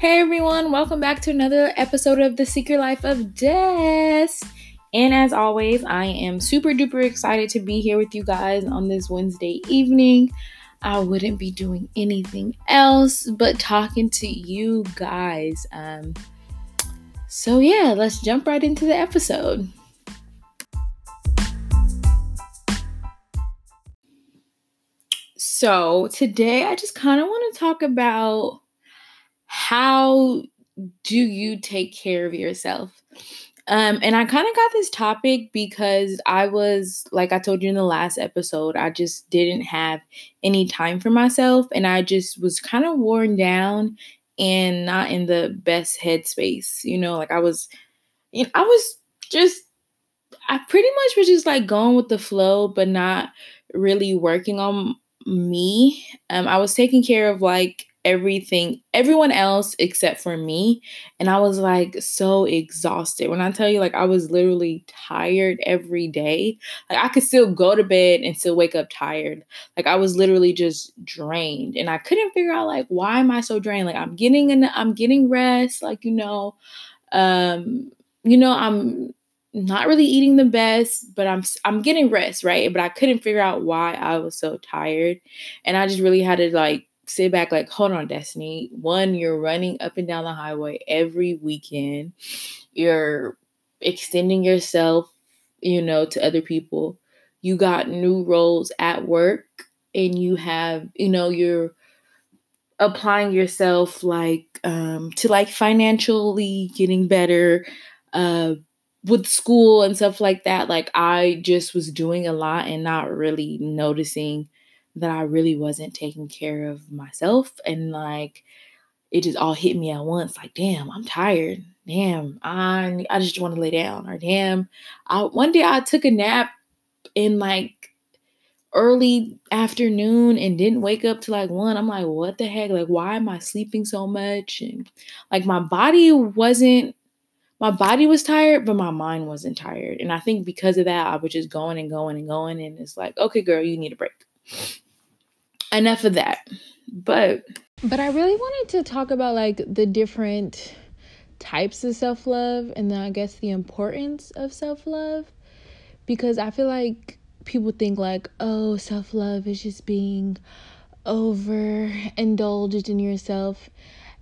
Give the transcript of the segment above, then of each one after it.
Hey everyone, welcome back to another episode of The Secret Life of Des. And as always, I am super duper excited to be here with you guys on this Wednesday evening. I wouldn't be doing anything else but talking to you guys. Um, so, yeah, let's jump right into the episode. So, today I just kind of want to talk about how do you take care of yourself? Um, and I kind of got this topic because I was, like I told you in the last episode, I just didn't have any time for myself. And I just was kind of worn down and not in the best headspace. You know, like I was, you know, I was just, I pretty much was just like going with the flow, but not really working on me. Um, I was taking care of like everything, everyone else except for me. And I was like so exhausted. When I tell you, like, I was literally tired every day. Like, I could still go to bed and still wake up tired. Like, I was literally just drained. And I couldn't figure out, like, why am I so drained? Like, I'm getting, in, I'm getting rest. Like, you know, um, you know, I'm not really eating the best, but I'm I'm getting rest, right? But I couldn't figure out why I was so tired. And I just really had to like sit back like hold on destiny. One you're running up and down the highway every weekend. You're extending yourself you know to other people. You got new roles at work and you have you know you're applying yourself like um to like financially getting better uh with school and stuff like that. Like i just was doing a lot and not really noticing that I really wasn't taking care of myself. And like, it just all hit me at once like, damn, I'm tired. Damn, I, I just want to lay down. Or damn, I, one day I took a nap in like early afternoon and didn't wake up to like one. I'm like, what the heck? Like, why am I sleeping so much? And like, my body wasn't my body was tired, but my mind wasn't tired. And I think because of that, I was just going and going and going. And it's like, okay, girl, you need a break enough of that. But but I really wanted to talk about like the different types of self-love and then I guess the importance of self-love because I feel like people think like, "Oh, self-love is just being over indulged in yourself."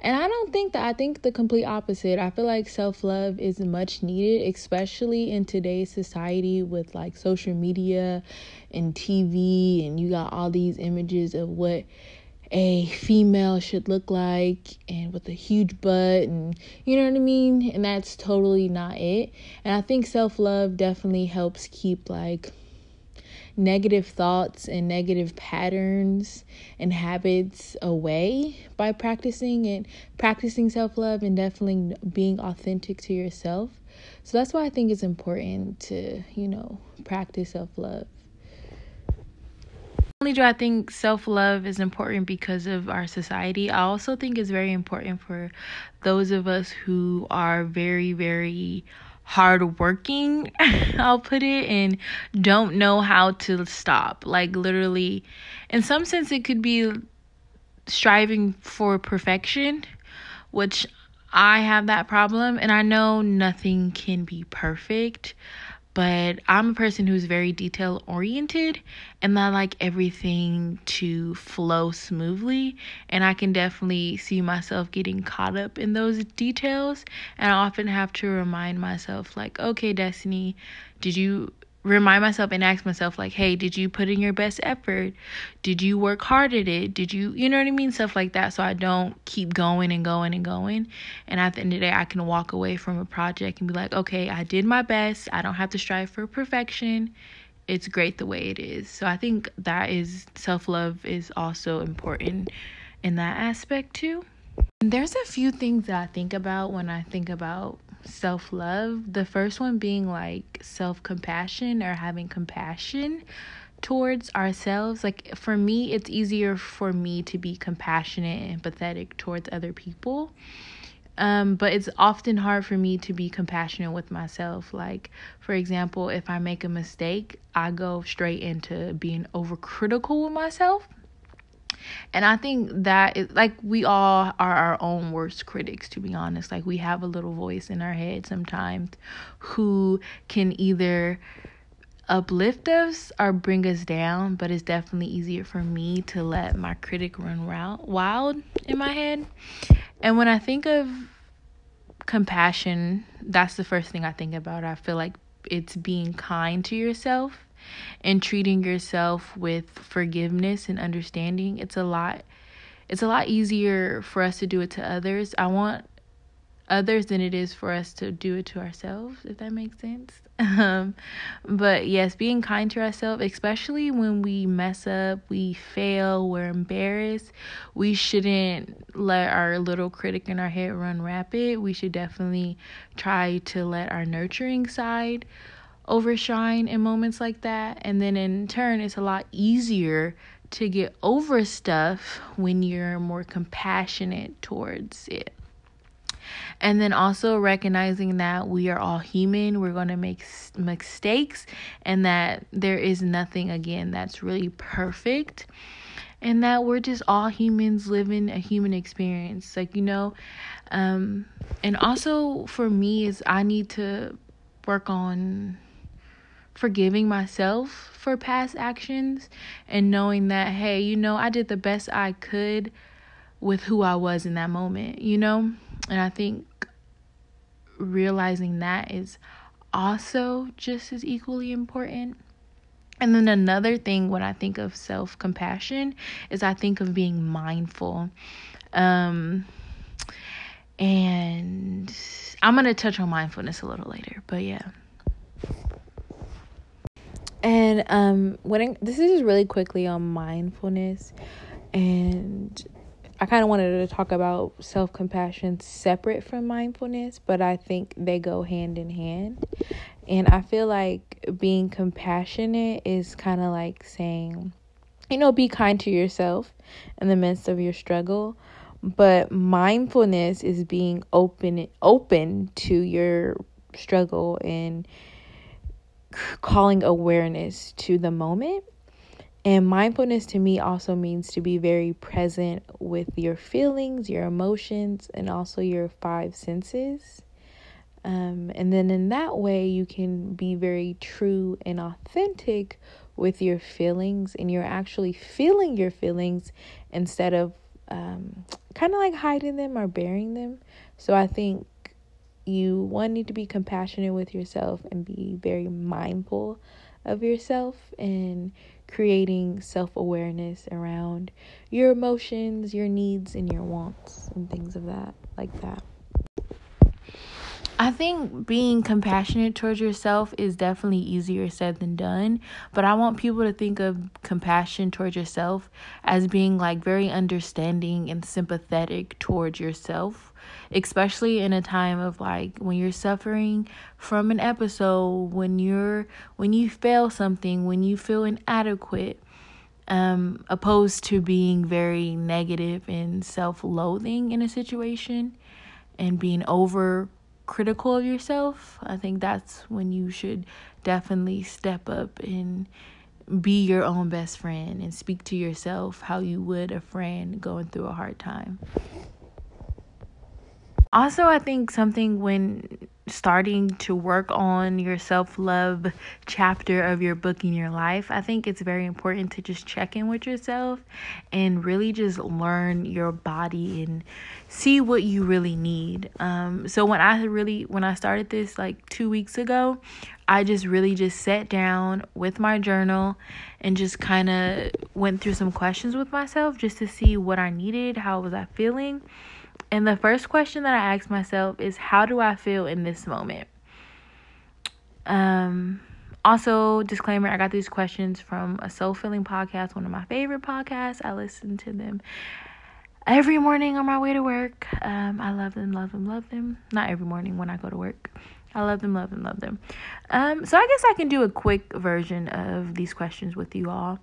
And I don't think that. I think the complete opposite. I feel like self love is much needed, especially in today's society with like social media and TV, and you got all these images of what a female should look like and with a huge butt and you know what I mean? And that's totally not it. And I think self love definitely helps keep like negative thoughts and negative patterns and habits away by practicing and practicing self love and definitely being authentic to yourself. So that's why I think it's important to, you know, practice self love. Not only do I think self love is important because of our society, I also think it's very important for those of us who are very, very hardworking, I'll put it, and don't know how to stop. Like, literally, in some sense, it could be striving for perfection, which I have that problem, and I know nothing can be perfect but I'm a person who's very detail oriented and I like everything to flow smoothly. And I can definitely see myself getting caught up in those details. And I often have to remind myself, like, okay, Destiny, did you remind myself and ask myself like hey did you put in your best effort? Did you work hard at it? Did you you know what i mean? Stuff like that. So i don't keep going and going and going. And at the end of the day i can walk away from a project and be like okay i did my best. I don't have to strive for perfection. It's great the way it is. So i think that is self-love is also important in that aspect too. There's a few things that i think about when i think about self love. The first one being like self compassion or having compassion towards ourselves. Like for me, it's easier for me to be compassionate and empathetic towards other people. Um, but it's often hard for me to be compassionate with myself. Like, for example, if I make a mistake, I go straight into being overcritical with myself. And I think that is like we all are our own worst critics, to be honest. Like we have a little voice in our head sometimes who can either uplift us or bring us down, but it's definitely easier for me to let my critic run wild in my head. And when I think of compassion, that's the first thing I think about. I feel like it's being kind to yourself and treating yourself with forgiveness and understanding. It's a lot it's a lot easier for us to do it to others. I want others than it is for us to do it to ourselves, if that makes sense. Um, but yes, being kind to ourselves, especially when we mess up, we fail, we're embarrassed, we shouldn't let our little critic in our head run rapid. We should definitely try to let our nurturing side overshine in moments like that. And then in turn, it's a lot easier to get over stuff when you're more compassionate towards it. And then also recognizing that we are all human, we're going to make mistakes, and that there is nothing, again, that's really perfect. And that we're just all humans living a human experience. Like, you know, um, and also for me, is I need to work on forgiving myself for past actions and knowing that, hey, you know, I did the best I could with who I was in that moment, you know? And I think realizing that is also just as equally important. And then another thing when I think of self compassion is I think of being mindful. Um, and I'm going to touch on mindfulness a little later, but yeah. And um, when I, this is just really quickly on mindfulness, and I kind of wanted to talk about self compassion separate from mindfulness, but I think they go hand in hand. And I feel like being compassionate is kind of like saying, you know, be kind to yourself in the midst of your struggle. But mindfulness is being open open to your struggle and calling awareness to the moment and mindfulness to me also means to be very present with your feelings, your emotions, and also your five senses. Um, and then in that way, you can be very true and authentic with your feelings, and you're actually feeling your feelings instead of um, kind of like hiding them or burying them. So I think you one need to be compassionate with yourself and be very mindful of yourself and creating self awareness around your emotions, your needs, and your wants, and things of that, like that. I think being compassionate towards yourself is definitely easier said than done, but I want people to think of compassion towards yourself as being like very understanding and sympathetic towards yourself especially in a time of like when you're suffering from an episode, when you're when you fail something, when you feel inadequate, um, opposed to being very negative and self-loathing in a situation and being over critical of yourself. I think that's when you should definitely step up and be your own best friend and speak to yourself how you would a friend going through a hard time. Also, I think something when starting to work on your self love chapter of your book in your life, I think it's very important to just check in with yourself and really just learn your body and see what you really need. Um, so when I really when I started this like two weeks ago, I just really just sat down with my journal and just kind of went through some questions with myself just to see what I needed, how was I feeling and the first question that I ask myself is how do I feel in this moment? Um also disclaimer, I got these questions from a soul filling podcast, one of my favorite podcasts. I listen to them every morning on my way to work. Um I love them, love them, love them. Not every morning when I go to work. I love them, love them, love them. Um, so I guess I can do a quick version of these questions with you all.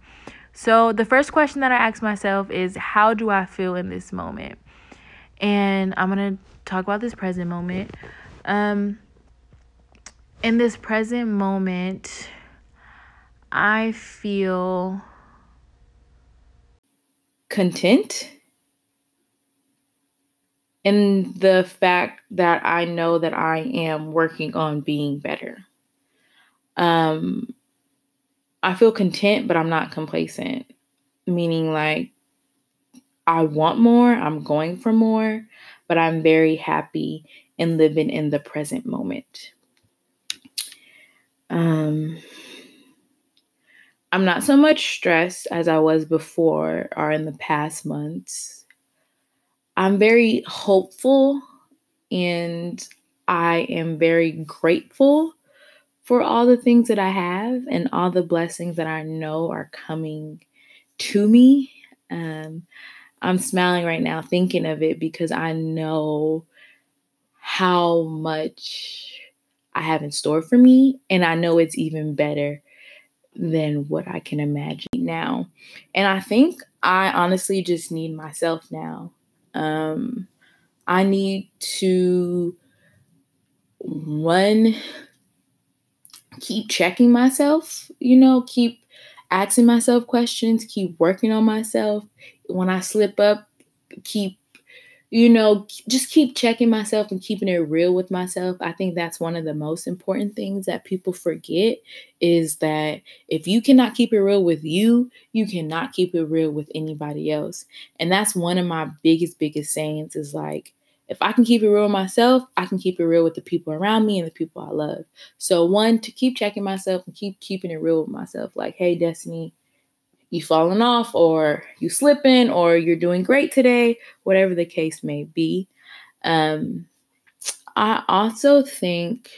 So the first question that I ask myself is how do I feel in this moment? And I'm to talk about this present moment. Um, in this present moment, I feel content in the fact that I know that I am working on being better. Um, I feel content, but I'm not complacent, meaning like I want more, I'm going for more, but I'm very happy and living in the present moment. Um, I'm not so much stressed as I was before or in the past months. I'm very hopeful and I am very grateful for all the things that I have and all the blessings that I know are coming to me. Um, I'm smiling right now thinking of it because I know how much I have in store for me, and I know it's even better than what I can imagine now. And I think I honestly just need myself now. Um, I need to one keep checking myself, you know, keep asking myself questions, keep working on myself. When I slip up, keep you know, just keep checking myself and keeping it real with myself. I think that's one of the most important things that people forget is that if you cannot keep it real with you, you cannot keep it real with anybody else. And that's one of my biggest, biggest sayings is like, if I can keep it real with myself, I can keep it real with the people around me and the people I love. So, one, to keep checking myself and keep keeping it real with myself. Like, hey, Destiny, you falling off or you slipping or you're doing great today, whatever the case may be. Um, I also think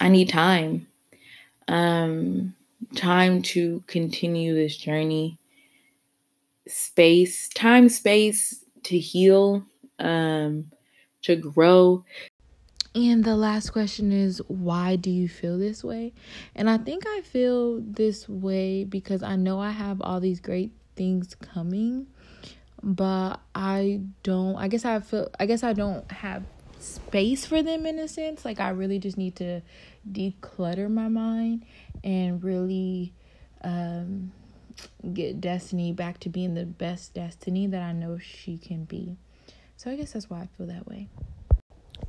I need time. Um, time to continue this journey. Space, time, space to heal, um, to grow, and the last question is, why do you feel this way? And I think I feel this way because I know I have all these great things coming, but I don't, I guess I feel, I guess I don't have space for them in a sense. Like, I really just need to declutter my mind and really um, get Destiny back to being the best Destiny that I know she can be. So I guess that's why I feel that way.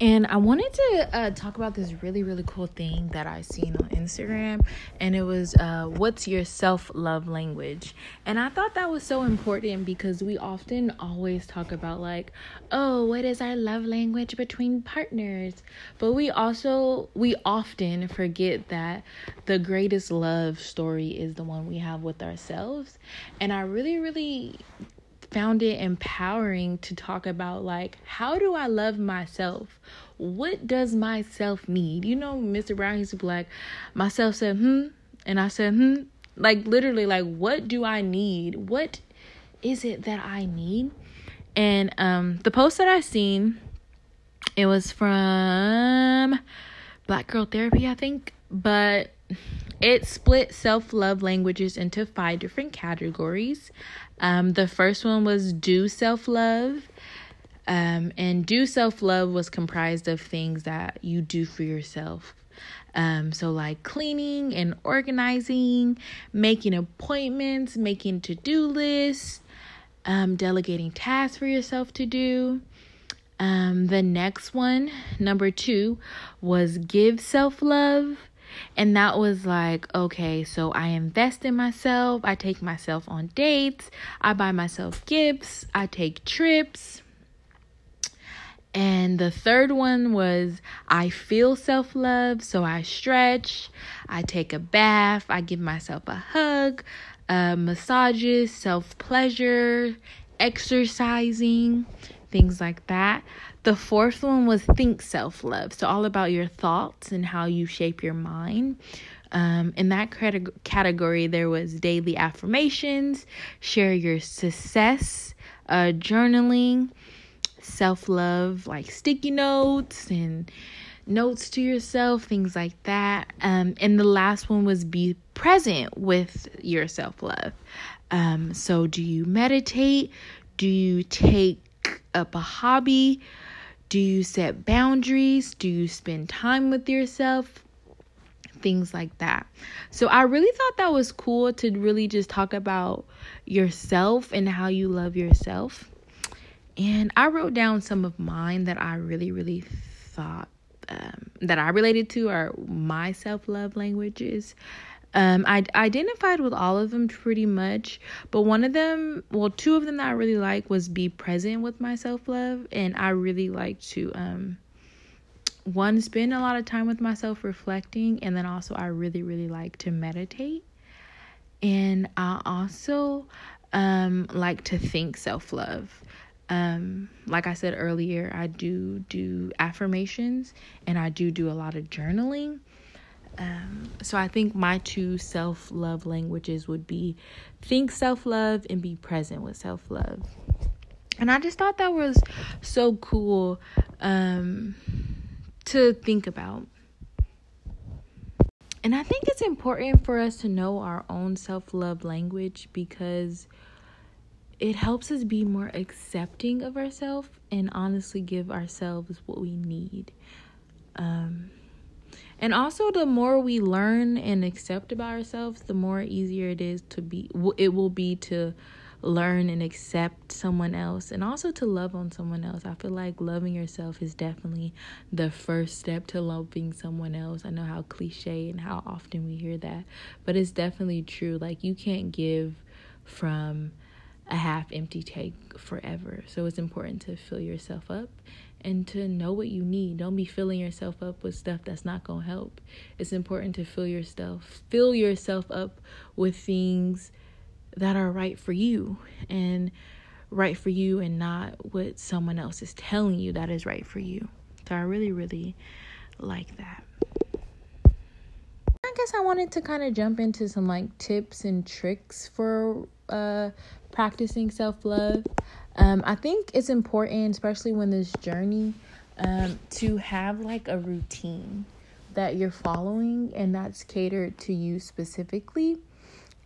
And I wanted to uh, talk about this really, really cool thing that I seen on Instagram. And it was, uh, What's your self love language? And I thought that was so important because we often always talk about, like, oh, what is our love language between partners? But we also, we often forget that the greatest love story is the one we have with ourselves. And I really, really found it empowering to talk about like how do I love myself? What does myself need? You know, Mr. Brown used to be like, myself said, hmm, and I said, hmm. Like literally, like what do I need? What is it that I need? And um the post that I seen, it was from Black Girl Therapy, I think, but it split self love languages into five different categories. Um, the first one was do self love. Um, and do self love was comprised of things that you do for yourself. Um, so, like cleaning and organizing, making appointments, making to do lists, um, delegating tasks for yourself to do. Um, the next one, number two, was give self love. And that was like, okay, so I invest in myself, I take myself on dates, I buy myself gifts, I take trips. And the third one was I feel self love, so I stretch, I take a bath, I give myself a hug, uh, massages, self pleasure, exercising, things like that. The fourth one was think self love. So, all about your thoughts and how you shape your mind. Um, in that category, there was daily affirmations, share your success, uh, journaling, self love, like sticky notes and notes to yourself, things like that. Um, and the last one was be present with your self love. Um, so, do you meditate? Do you take up a hobby? Do you set boundaries? Do you spend time with yourself? things like that. So I really thought that was cool to really just talk about yourself and how you love yourself. And I wrote down some of mine that I really, really thought um, that I related to are my self love languages. Um, I identified with all of them pretty much, but one of them, well, two of them that I really like was be present with my self love, and I really like to um one spend a lot of time with myself reflecting, and then also I really really like to meditate, and I also um like to think self love. Um, like I said earlier, I do do affirmations and I do do a lot of journaling. Um, so I think my two self love languages would be think self love and be present with self love. And I just thought that was so cool um, to think about. And I think it's important for us to know our own self love language because it helps us be more accepting of ourselves and honestly give ourselves what we need. Um, and also, the more we learn and accept about ourselves, the more easier it is to be, it will be to learn and accept someone else and also to love on someone else. I feel like loving yourself is definitely the first step to loving someone else. I know how cliche and how often we hear that, but it's definitely true. Like, you can't give from a half empty tank forever. So it's important to fill yourself up and to know what you need. Don't be filling yourself up with stuff that's not going to help. It's important to fill yourself fill yourself up with things that are right for you and right for you and not what someone else is telling you that is right for you. So I really really like that. I guess I wanted to kind of jump into some like tips and tricks for uh practicing self love. Um, I think it's important, especially when this journey, um, to have like a routine that you're following and that's catered to you specifically.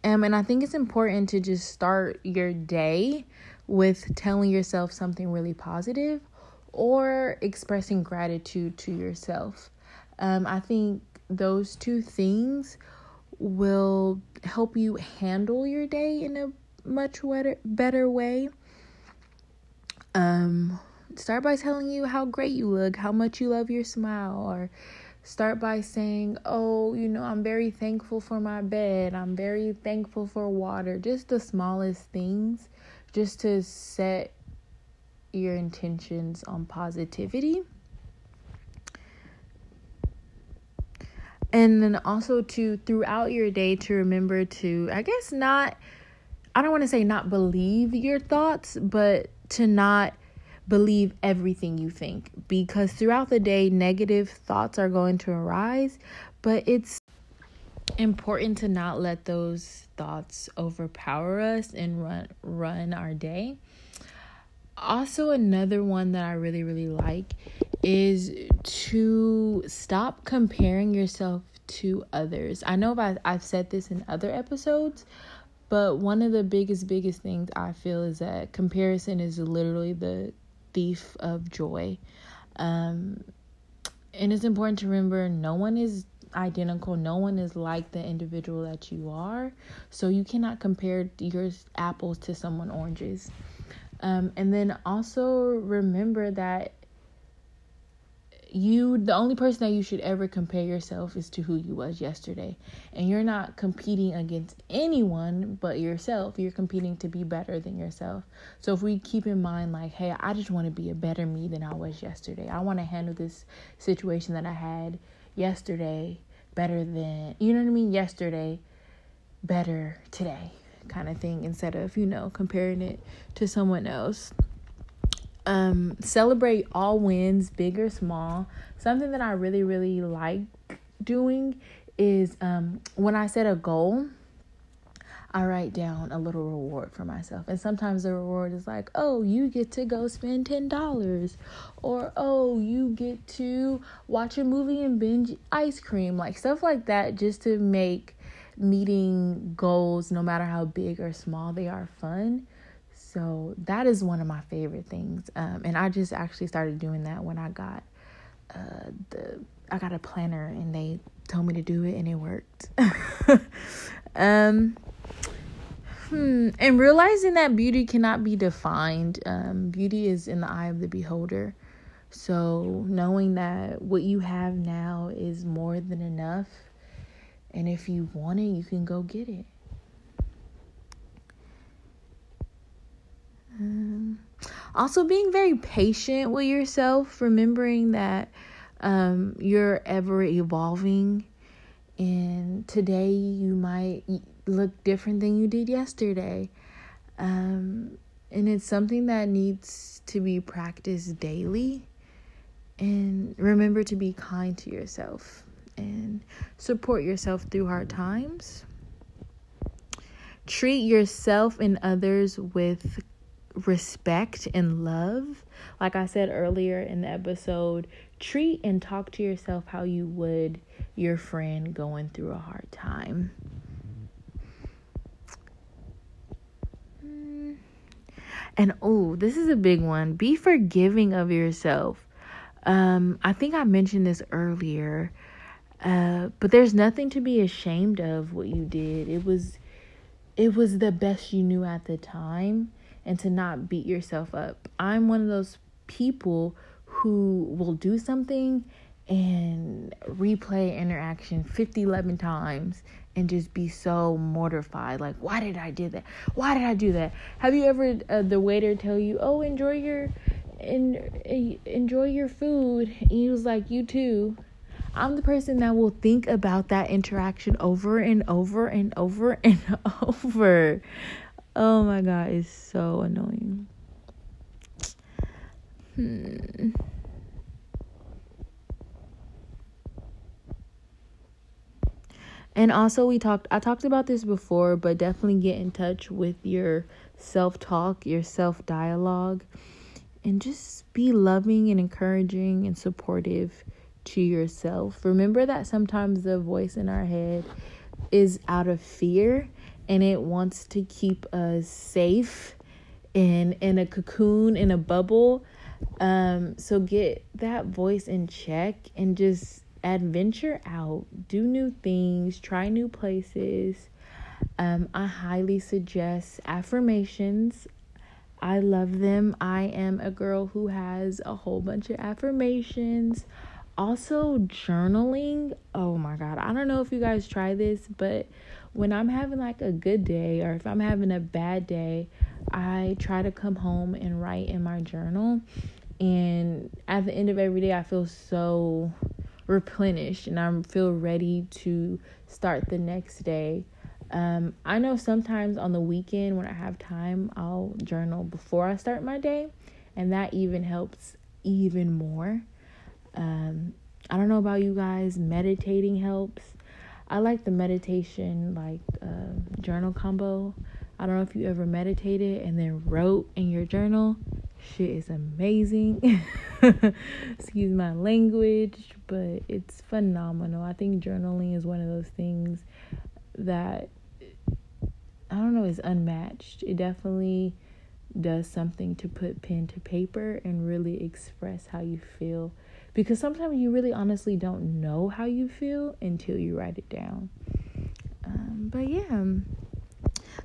Um, and I think it's important to just start your day with telling yourself something really positive or expressing gratitude to yourself. Um, I think those two things will help you handle your day in a much better better way. Um, start by telling you how great you look, how much you love your smile, or start by saying, "Oh, you know, I'm very thankful for my bed. I'm very thankful for water." Just the smallest things, just to set your intentions on positivity. And then also to throughout your day to remember to I guess not I don't want to say not believe your thoughts, but to not believe everything you think because throughout the day negative thoughts are going to arise, but it's important to not let those thoughts overpower us and run run our day. Also another one that I really really like is to stop comparing yourself to others. I know I've, I've said this in other episodes, but one of the biggest, biggest things I feel is that comparison is literally the thief of joy. Um, and it's important to remember no one is identical, no one is like the individual that you are. So you cannot compare your apples to someone oranges. Um, and then also remember that you the only person that you should ever compare yourself is to who you was yesterday. And you're not competing against anyone but yourself. You're competing to be better than yourself. So if we keep in mind like hey i just want to be a better me than i was yesterday. I want to handle this situation that i had yesterday better than you know what i mean? Yesterday better today kind of thing instead of you know comparing it to someone else um, celebrate all wins, big or small. Something that I really, really like doing is um, when I set a goal, I write down a little reward for myself. And sometimes the reward is like, oh, you get to go spend $10. Or, oh, you get to watch a movie and binge ice cream. Like stuff like that, just to make meeting goals, no matter how big or small they are, fun. So that is one of my favorite things. Um, and I just actually started doing that when I got uh, the I got a planner and they told me to do it and it worked. um hmm, and realizing that beauty cannot be defined. Um beauty is in the eye of the beholder. So knowing that what you have now is more than enough and if you want it, you can go get it. Um, also, being very patient with yourself, remembering that um, you're ever evolving, and today you might look different than you did yesterday. Um, and it's something that needs to be practiced daily. And remember to be kind to yourself and support yourself through hard times. Treat yourself and others with respect and love. Like I said earlier in the episode, treat and talk to yourself how you would your friend going through a hard time. Mm. And oh, this is a big one. Be forgiving of yourself. Um, I think I mentioned this earlier. Uh, but there's nothing to be ashamed of what you did. It was it was the best you knew at the time and to not beat yourself up. I'm one of those people who will do something and replay interaction 50 11 times and just be so mortified like why did i do that why did i do that have you ever uh, the waiter tell you oh enjoy your in, enjoy your food and he was like you too I'm the person that will think about that interaction over and over and over and over. Oh my god, it's so annoying. Hmm. And also we talked I talked about this before, but definitely get in touch with your self-talk, your self-dialogue and just be loving and encouraging and supportive to yourself. Remember that sometimes the voice in our head is out of fear and it wants to keep us safe in in a cocoon in a bubble. Um so get that voice in check and just adventure out, do new things, try new places. Um I highly suggest affirmations. I love them. I am a girl who has a whole bunch of affirmations also journaling oh my god i don't know if you guys try this but when i'm having like a good day or if i'm having a bad day i try to come home and write in my journal. And at the end of every day i feel so replenished and i feel ready to start the next day. Um, i know sometimes on the weekend when i have time i'll journal before i start my day and that even helps even more. Um, I don't know about you guys, meditating helps. I like the meditation, like uh, journal combo. I don't know if you ever meditated and then wrote in your journal. Shit is amazing. Excuse my language, but it's phenomenal. I think journaling is one of those things that I don't know is unmatched. It definitely does something to put pen to paper and really express how you feel because sometimes you really honestly don't know how you feel until you write it down. Um, but yeah,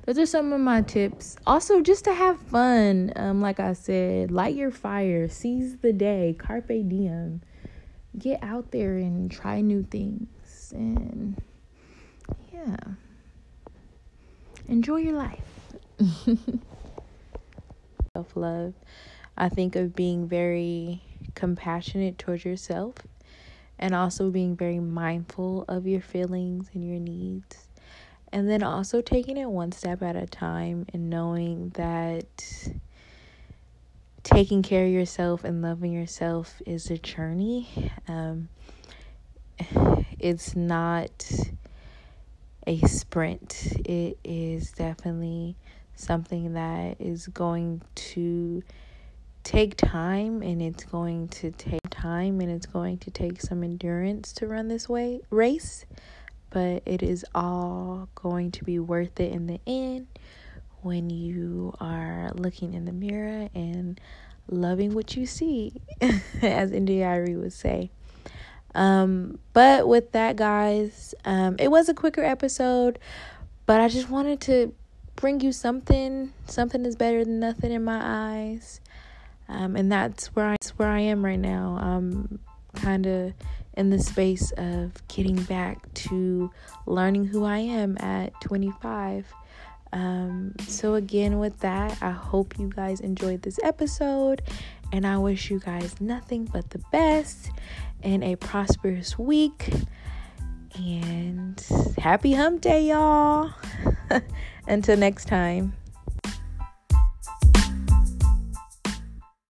those are some of my tips. Also, just to have fun, um, like I said, light your fire, seize the day, carpe diem, get out there and try new things, and yeah, enjoy your life. Self love. I think of being very compassionate towards yourself and also being very mindful of your feelings and your needs. And then also taking it one step at a time and knowing that taking care of yourself and loving yourself is a journey. Um, it's not a sprint, it is definitely something that is going to take time and it's going to take time and it's going to take some endurance to run this way race but it is all going to be worth it in the end when you are looking in the mirror and loving what you see as India would say Um, but with that, guys, um, it was a quicker episode, but I just wanted to bring you something. Something is better than nothing in my eyes. Um, and that's where I, that's where I am right now. I'm kind of in the space of getting back to learning who I am at 25. Um, so, again, with that, I hope you guys enjoyed this episode, and I wish you guys nothing but the best and a prosperous week. And happy hump day, y'all. Until next time.